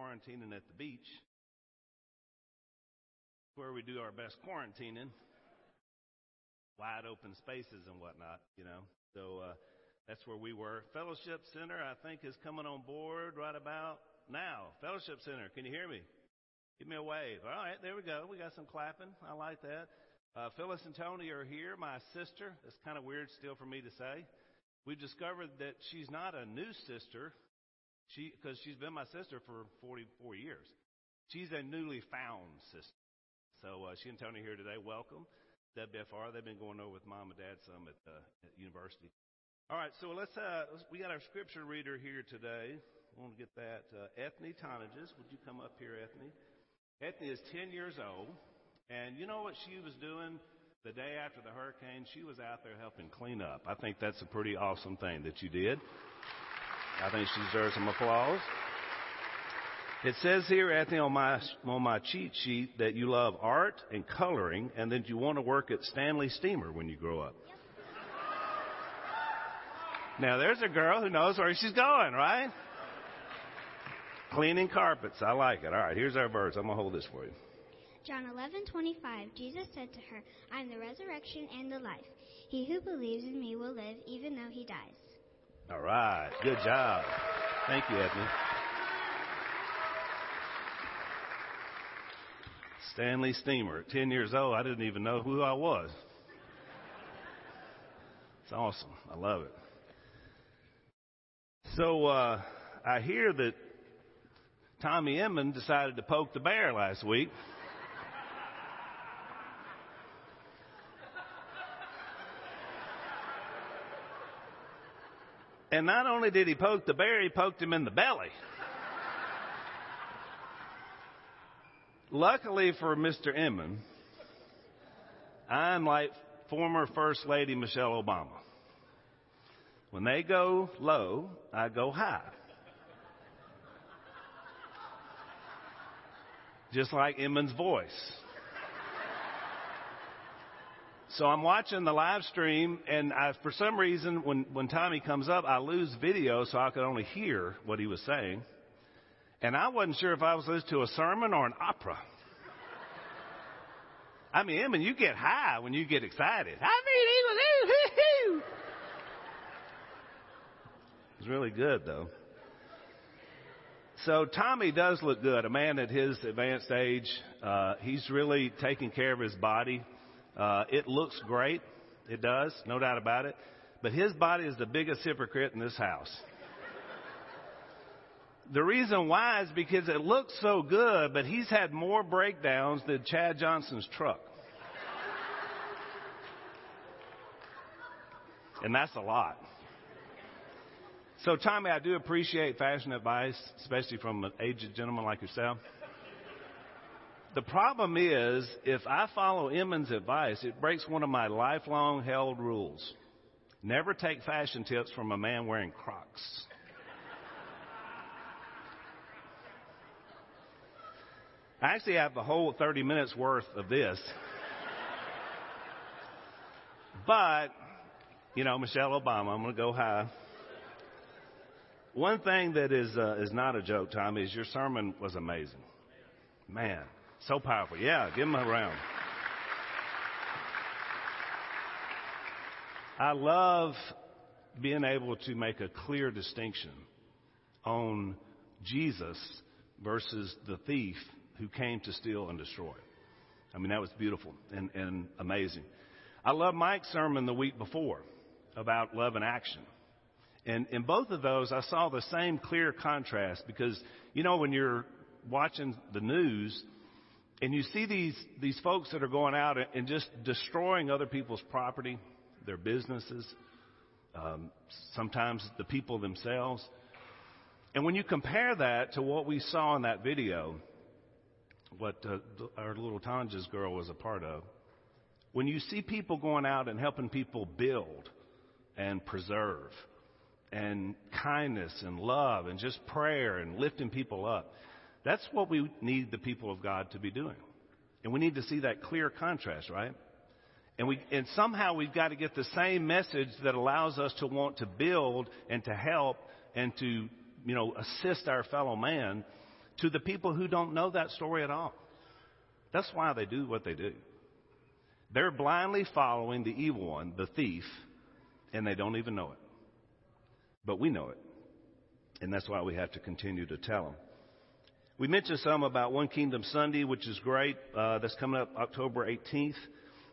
quarantining at the beach, where we do our best quarantining, wide open spaces and whatnot, you know. So uh, that's where we were. Fellowship Center, I think, is coming on board right about now. Fellowship Center, can you hear me? Give me a wave. All right, there we go. We got some clapping. I like that. Uh, Phyllis and Tony are here, my sister. It's kind of weird still for me to say. We've discovered that she's not a new sister, she because she's been my sister for 44 years. She's a newly found sister. So uh, she and Tony here today. Welcome, WFR. They've been going over with mom and dad some at, uh, university. All right, so let's, uh, let's. We got our scripture reader here today. I want to get that. Uh, Ethne Tonages, would you come up here, Ethne? Ethne is 10 years old, and you know what she was doing the day after the hurricane? She was out there helping clean up. I think that's a pretty awesome thing that you did. I think she deserves some applause. It says here, Ethne, on my, on my cheat sheet that you love art and coloring and that you want to work at Stanley Steamer when you grow up. Now there's a girl who knows where she's going, right? Cleaning carpets. I like it. All right, here's our verse. I'm going to hold this for you. John 11:25 Jesus said to her, "I am the resurrection and the life. He who believes in me will live even though he dies." All right. Good job. Thank you, Ethne. Stanley Steamer. 10 years old, I didn't even know who I was. It's awesome. I love it. So, uh, I hear that Tommy Inman decided to poke the bear last week. And not only did he poke the bear, he poked him in the belly. Luckily for Mr. Inman, I'm like former First Lady Michelle Obama. When they go low, I go high. Just like Inman's voice. So I'm watching the live stream, and I, for some reason, when, when Tommy comes up, I lose video, so I could only hear what he was saying. And I wasn't sure if I was listening to a sermon or an opera. I mean, Inman, you get high when you get excited. I mean, he was, hoo. It's really good, though. So Tommy does look good. A man at his advanced age, uh, he's really taking care of his body. Uh, it looks great. It does, no doubt about it. But his body is the biggest hypocrite in this house. The reason why is because it looks so good, but he's had more breakdowns than Chad Johnson's truck. And that's a lot. So, Tommy, I do appreciate fashion advice, especially from an aged gentleman like yourself. The problem is, if I follow Inman's advice, it breaks one of my lifelong held rules. Never take fashion tips from a man wearing Crocs. I actually have the whole 30 minutes worth of this. But, you know, Michelle Obama, I'm going to go high. One thing that is, uh, is not a joke, Tommy, is your sermon was amazing. Man, so powerful. Yeah, give him a round. I love being able to make a clear distinction on Jesus versus the thief who came to steal and destroy. I mean, that was beautiful and, and amazing. I love Mike's sermon the week before about love and action. And in both of those, I saw the same clear contrast because, you know, when you're watching the news, and you see these, these folks that are going out and just destroying other people's property, their businesses, um, sometimes the people themselves. And when you compare that to what we saw in that video, what uh, our little Tanja's girl was a part of, when you see people going out and helping people build and preserve and kindness and love and just prayer and lifting people up, that's what we need the people of God to be doing. And we need to see that clear contrast, right? And we, and somehow we've got to get the same message that allows us to want to build and to help and to, you know, assist our fellow man to the people who don't know that story at all. That's why they do what they do. They're blindly following the evil one, the thief, and they don't even know it. But we know it. And that's why we have to continue to tell them. We mentioned some about One Kingdom Sunday, which is great. Uh, that's coming up October 18th.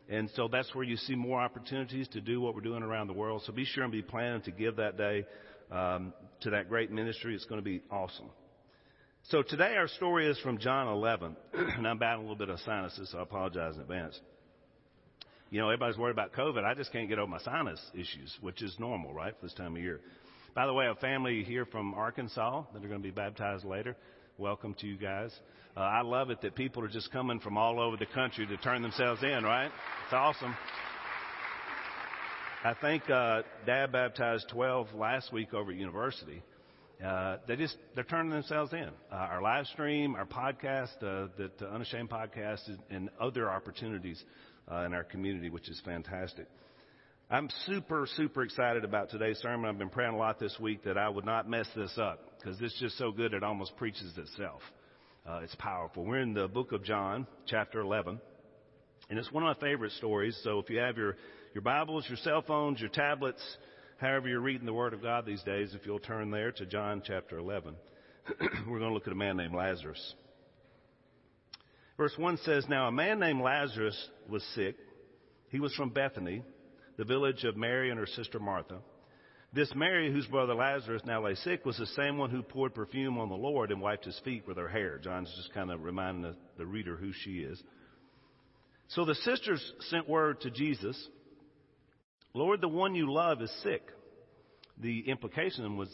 And so that's where you see more opportunities to do what we're doing around the world. So be sure and be planning to give that day um, to that great ministry. It's going to be awesome. So today our story is from John 11, and I'm battling a little bit of sinuses, so I apologize in advance. You know, everybody's worried about COVID. I just can't get over my sinus issues, which is normal, right, for this time of year. By the way, a family here from Arkansas that are going to be baptized later. Welcome to you guys. Uh, I love it that people are just coming from all over the country to turn themselves in, right? It's awesome. I think uh, Dad baptized 12 last week over at university. Uh, they just they're turning themselves in. Uh, our live stream, our podcast, uh, the, the Unashamed podcast, and other opportunities uh, in our community, which is fantastic. I'm super, super excited about today's sermon. I've been praying a lot this week that I would not mess this up because is just so good it almost preaches itself. Uh, it's powerful. We're in the book of John, chapter 11, and it's one of my favorite stories. So if you have your, your Bibles, your cell phones, your tablets, however you're reading the Word of God these days, if you'll turn there to John chapter 11, we're going to look at a man named Lazarus. Verse 1 says, Now a man named Lazarus was sick. He was from Bethany, the village of Mary and her sister Martha. This Mary, whose brother Lazarus now lay sick, was the same one who poured perfume on the Lord and wiped his feet with her hair. John's just kind of reminding the, the reader who she is. So the sisters sent word to Jesus, Lord, the one you love is sick. The implication was,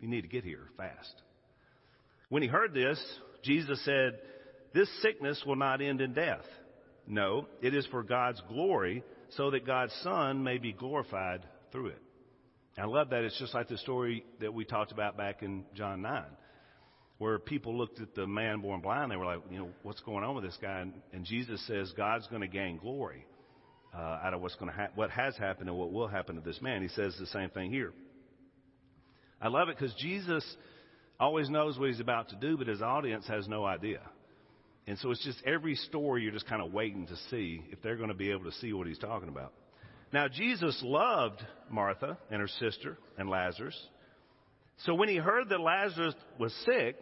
you need to get here fast. When he heard this, Jesus said, this sickness will not end in death. No, it is for God's glory, so that God's Son may be glorified through it. I love that. It's just like the story that we talked about back in John 9, where people looked at the man born blind. They were like, you know, what's going on with this guy? And, and Jesus says God's going to gain glory uh, out of what's going to ha- what has happened and what will happen to this man. He says the same thing here. I love it because Jesus always knows what he's about to do, but his audience has no idea. And so it's just every story you're just kind of waiting to see if they're going to be able to see what he's talking about. Now, Jesus loved Martha and her sister and Lazarus. So when he heard that Lazarus was sick,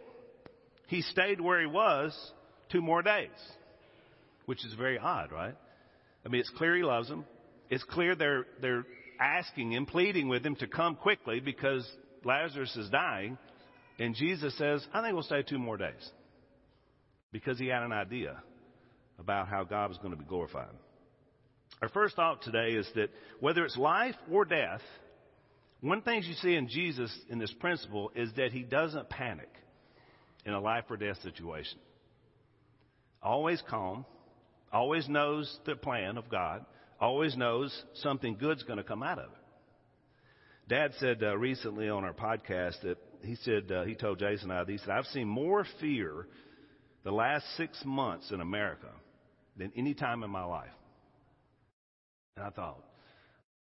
he stayed where he was two more days, which is very odd, right? I mean, it's clear he loves them. It's clear they're, they're asking him, pleading with him to come quickly because Lazarus is dying. And Jesus says, I think we'll stay two more days because he had an idea about how God was going to be glorified. Our first thought today is that whether it's life or death, one thing you see in Jesus in this principle is that he doesn't panic in a life or death situation. Always calm, always knows the plan of God, always knows something good's going to come out of it. Dad said uh, recently on our podcast that he said uh, he told Jason and I he said I've seen more fear the last six months in America than any time in my life. And I thought,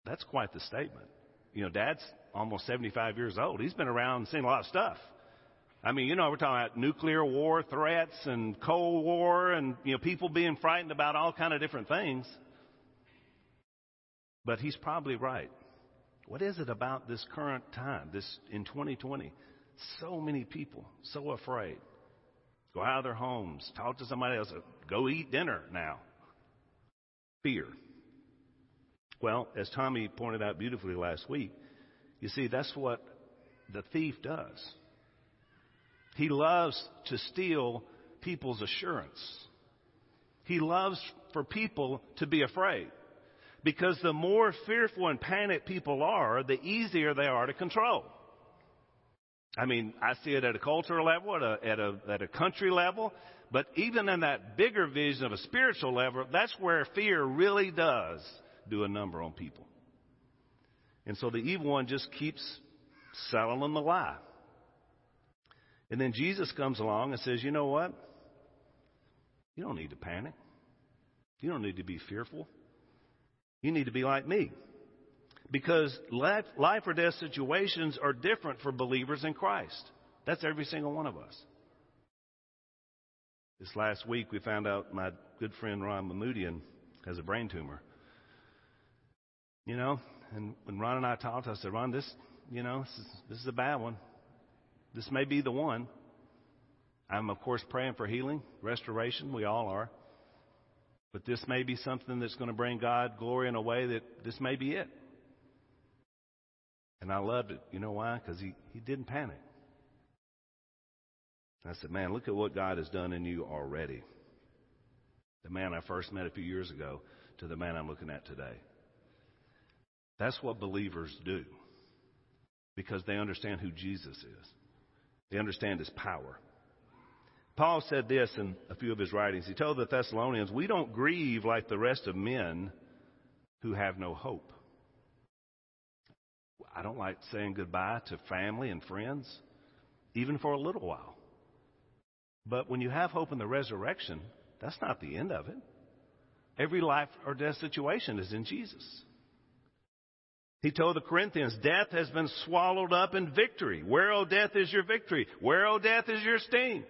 that's quite the statement. You know, Dad's almost 75 years old. He's been around and seen a lot of stuff. I mean, you know, we're talking about nuclear war threats and Cold War and, you know, people being frightened about all kind of different things. But he's probably right. What is it about this current time, this in 2020? So many people, so afraid go out of their homes, talk to somebody else, uh, go eat dinner now. Fear. Well, as Tommy pointed out beautifully last week, you see, that's what the thief does. He loves to steal people's assurance. He loves for people to be afraid. Because the more fearful and panicked people are, the easier they are to control. I mean, I see it at a cultural level, at a, at a, at a country level, but even in that bigger vision of a spiritual level, that's where fear really does do a number on people. And so the evil one just keeps selling the lie. And then Jesus comes along and says, you know what? You don't need to panic. You don't need to be fearful. You need to be like me. Because life, or death situations are different for believers in Christ. That's every single one of us. This last week, we found out my good friend Ron Mahmoodian has a brain tumor. You know, and when Ron and I talked, I said, Ron, this, you know, this is, this is a bad one. This may be the one. I'm, of course, praying for healing, restoration. We all are. But this may be something that's going to bring God glory in a way that this may be it. And I loved it. You know why? Because he, he didn't panic. I said, man, look at what God has done in you already. The man I first met a few years ago to the man I'm looking at today. That's what believers do because they understand who Jesus is. They understand his power. Paul said this in a few of his writings. He told the Thessalonians, We don't grieve like the rest of men who have no hope. I don't like saying goodbye to family and friends, even for a little while. But when you have hope in the resurrection, that's not the end of it. Every life or death situation is in Jesus. He told the Corinthians, Death has been swallowed up in victory. Where, O death, is your victory? Where, O death, is your sting?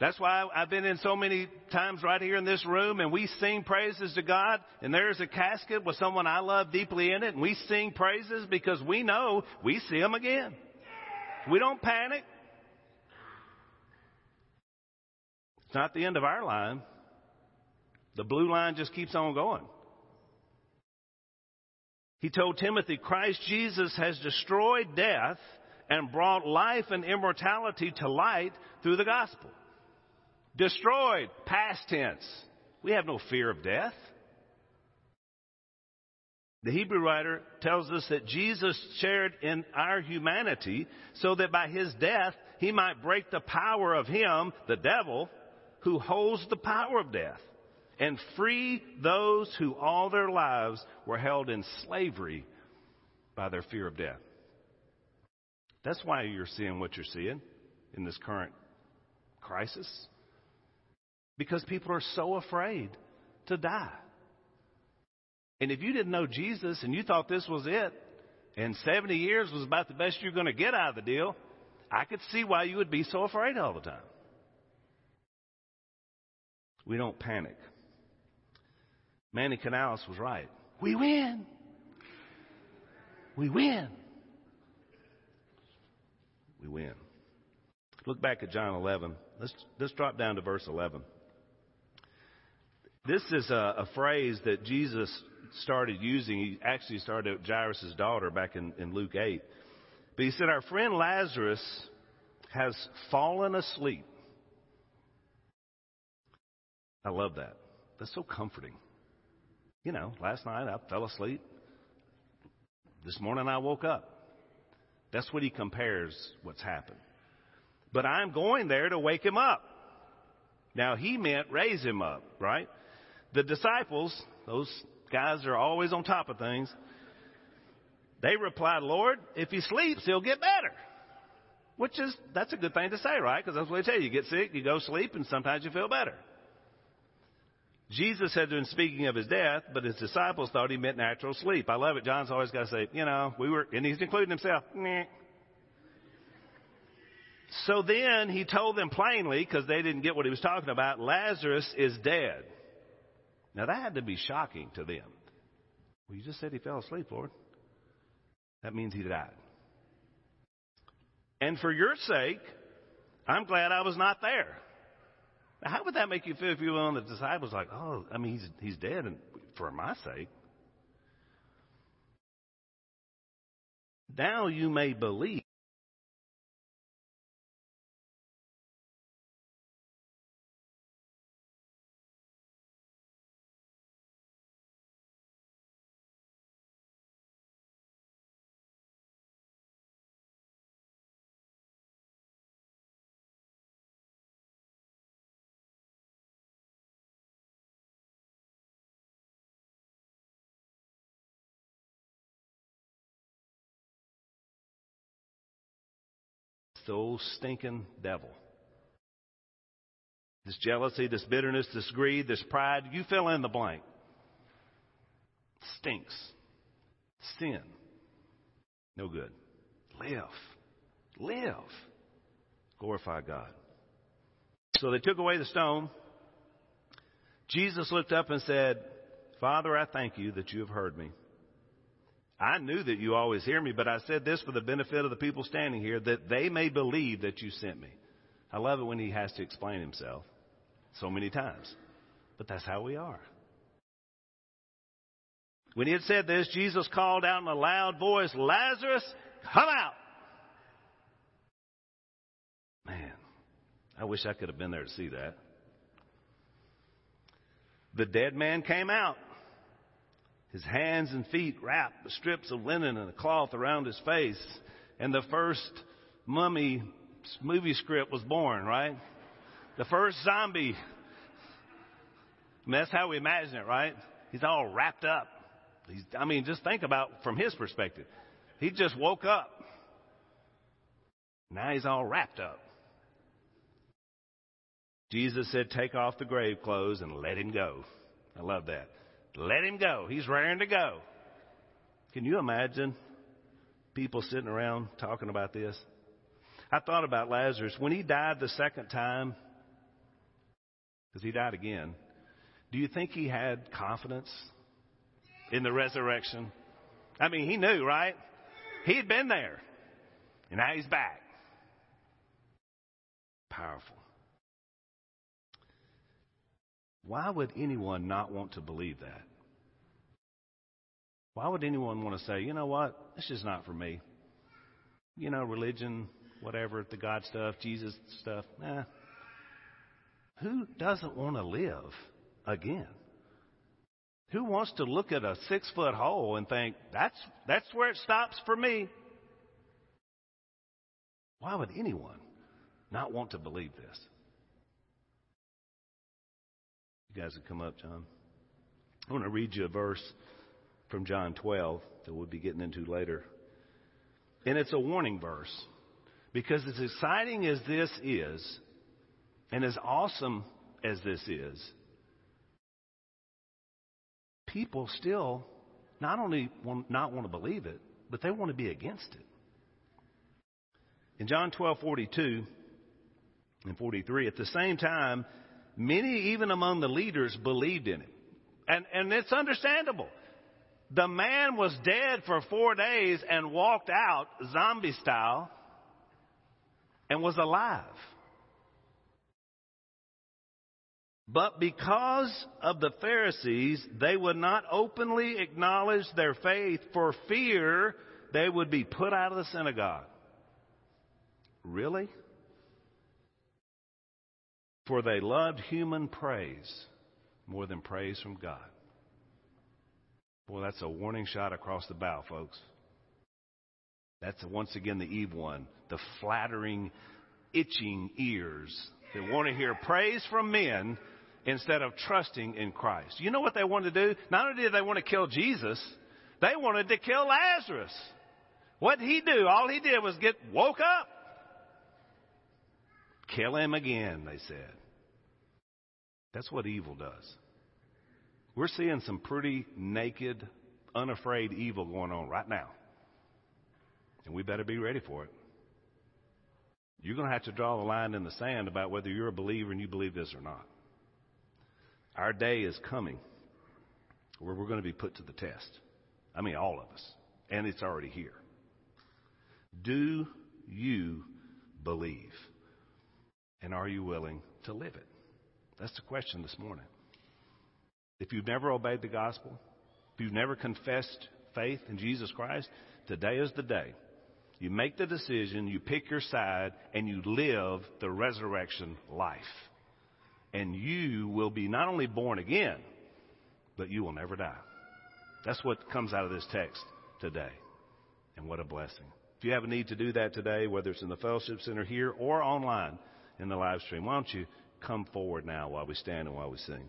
That's why I've been in so many times right here in this room and we sing praises to God and there's a casket with someone I love deeply in it and we sing praises because we know we see him again. We don't panic. It's not the end of our line. The blue line just keeps on going. He told Timothy, Christ Jesus has destroyed death and brought life and immortality to light through the gospel. Destroyed, past tense. We have no fear of death. The Hebrew writer tells us that Jesus shared in our humanity so that by his death he might break the power of him, the devil, who holds the power of death and free those who all their lives were held in slavery by their fear of death. That's why you're seeing what you're seeing in this current crisis. Because people are so afraid to die. And if you didn't know Jesus and you thought this was it, and 70 years was about the best you're going to get out of the deal, I could see why you would be so afraid all the time. We don't panic. Manny Canales was right. We win. We win. We win. Look back at John 11. Let's, let's drop down to verse 11. This is a, a phrase that Jesus started using. He actually started with Jairus' daughter back in, in Luke 8. But he said, Our friend Lazarus has fallen asleep. I love that. That's so comforting. You know, last night I fell asleep. This morning I woke up. That's what he compares what's happened. But I'm going there to wake him up. Now he meant raise him up, right? The disciples, those guys are always on top of things. They replied, Lord, if he sleeps, he'll get better. Which is, that's a good thing to say, right? Because that's what they tell you. You get sick, you go sleep, and sometimes you feel better. Jesus had been speaking of his death, but his disciples thought he meant natural sleep. I love it. John's always got to say, you know, we were, and he's including himself. Meh. So then he told them plainly, because they didn't get what he was talking about, Lazarus is dead. Now that had to be shocking to them. Well, you just said he fell asleep, Lord. That means he died. And for your sake, I'm glad I was not there. Now, how would that make you feel if you were on the disciples like, oh, I mean, he's, he's dead and for my sake? Now you may believe. Old stinking devil. This jealousy, this bitterness, this greed, this pride, you fill in the blank. Stinks. Sin. No good. Live. Live. Glorify God. So they took away the stone. Jesus looked up and said, Father, I thank you that you have heard me. I knew that you always hear me, but I said this for the benefit of the people standing here, that they may believe that you sent me. I love it when he has to explain himself so many times. But that's how we are. When he had said this, Jesus called out in a loud voice, Lazarus, come out! Man, I wish I could have been there to see that. The dead man came out, his hands and feet wrapped with strips of linen and a cloth around his face, and the first mummy movie script was born, right? The first zombie. I mean, that's how we imagine it, right? He's all wrapped up. He's, I mean, just think about from his perspective. He just woke up. Now he's all wrapped up. Jesus said, Take off the grave clothes and let him go. I love that. Let him go. He's raring to go. Can you imagine people sitting around talking about this? I thought about Lazarus. When he died the second time, because he died again, do you think he had confidence in the resurrection? I mean, he knew, right? He'd been there. And now he's back. Powerful. Why would anyone not want to believe that? Why would anyone want to say, you know what, this is not for me? You know, religion, whatever, the God stuff, Jesus stuff, nah. Who doesn't want to live again? Who wants to look at a six foot hole and think, that's, that's where it stops for me? Why would anyone not want to believe this? You guys would come up, John. I want to read you a verse from John 12 that we'll be getting into later. And it's a warning verse. Because as exciting as this is, and as awesome as this is, people still not only want, not want to believe it, but they want to be against it. In John 12:42 and 43, at the same time, Many, even among the leaders, believed in him. And, and it's understandable. The man was dead for four days and walked out zombie style and was alive. But because of the Pharisees, they would not openly acknowledge their faith for fear they would be put out of the synagogue. Really? For they loved human praise more than praise from God. Boy, that's a warning shot across the bow, folks. That's once again the Eve one, the flattering, itching ears that want to hear praise from men instead of trusting in Christ. You know what they wanted to do? Not only did they want to kill Jesus, they wanted to kill Lazarus. What did he do? All he did was get woke up. Kill him again, they said. That's what evil does. We're seeing some pretty naked, unafraid evil going on right now. And we better be ready for it. You're going to have to draw the line in the sand about whether you're a believer and you believe this or not. Our day is coming where we're going to be put to the test. I mean, all of us. And it's already here. Do you believe? And are you willing to live it? That's the question this morning. If you've never obeyed the gospel, if you've never confessed faith in Jesus Christ, today is the day. You make the decision, you pick your side, and you live the resurrection life. And you will be not only born again, but you will never die. That's what comes out of this text today. And what a blessing. If you have a need to do that today, whether it's in the fellowship center here or online in the live stream, why don't you come forward now while we stand and while we sing?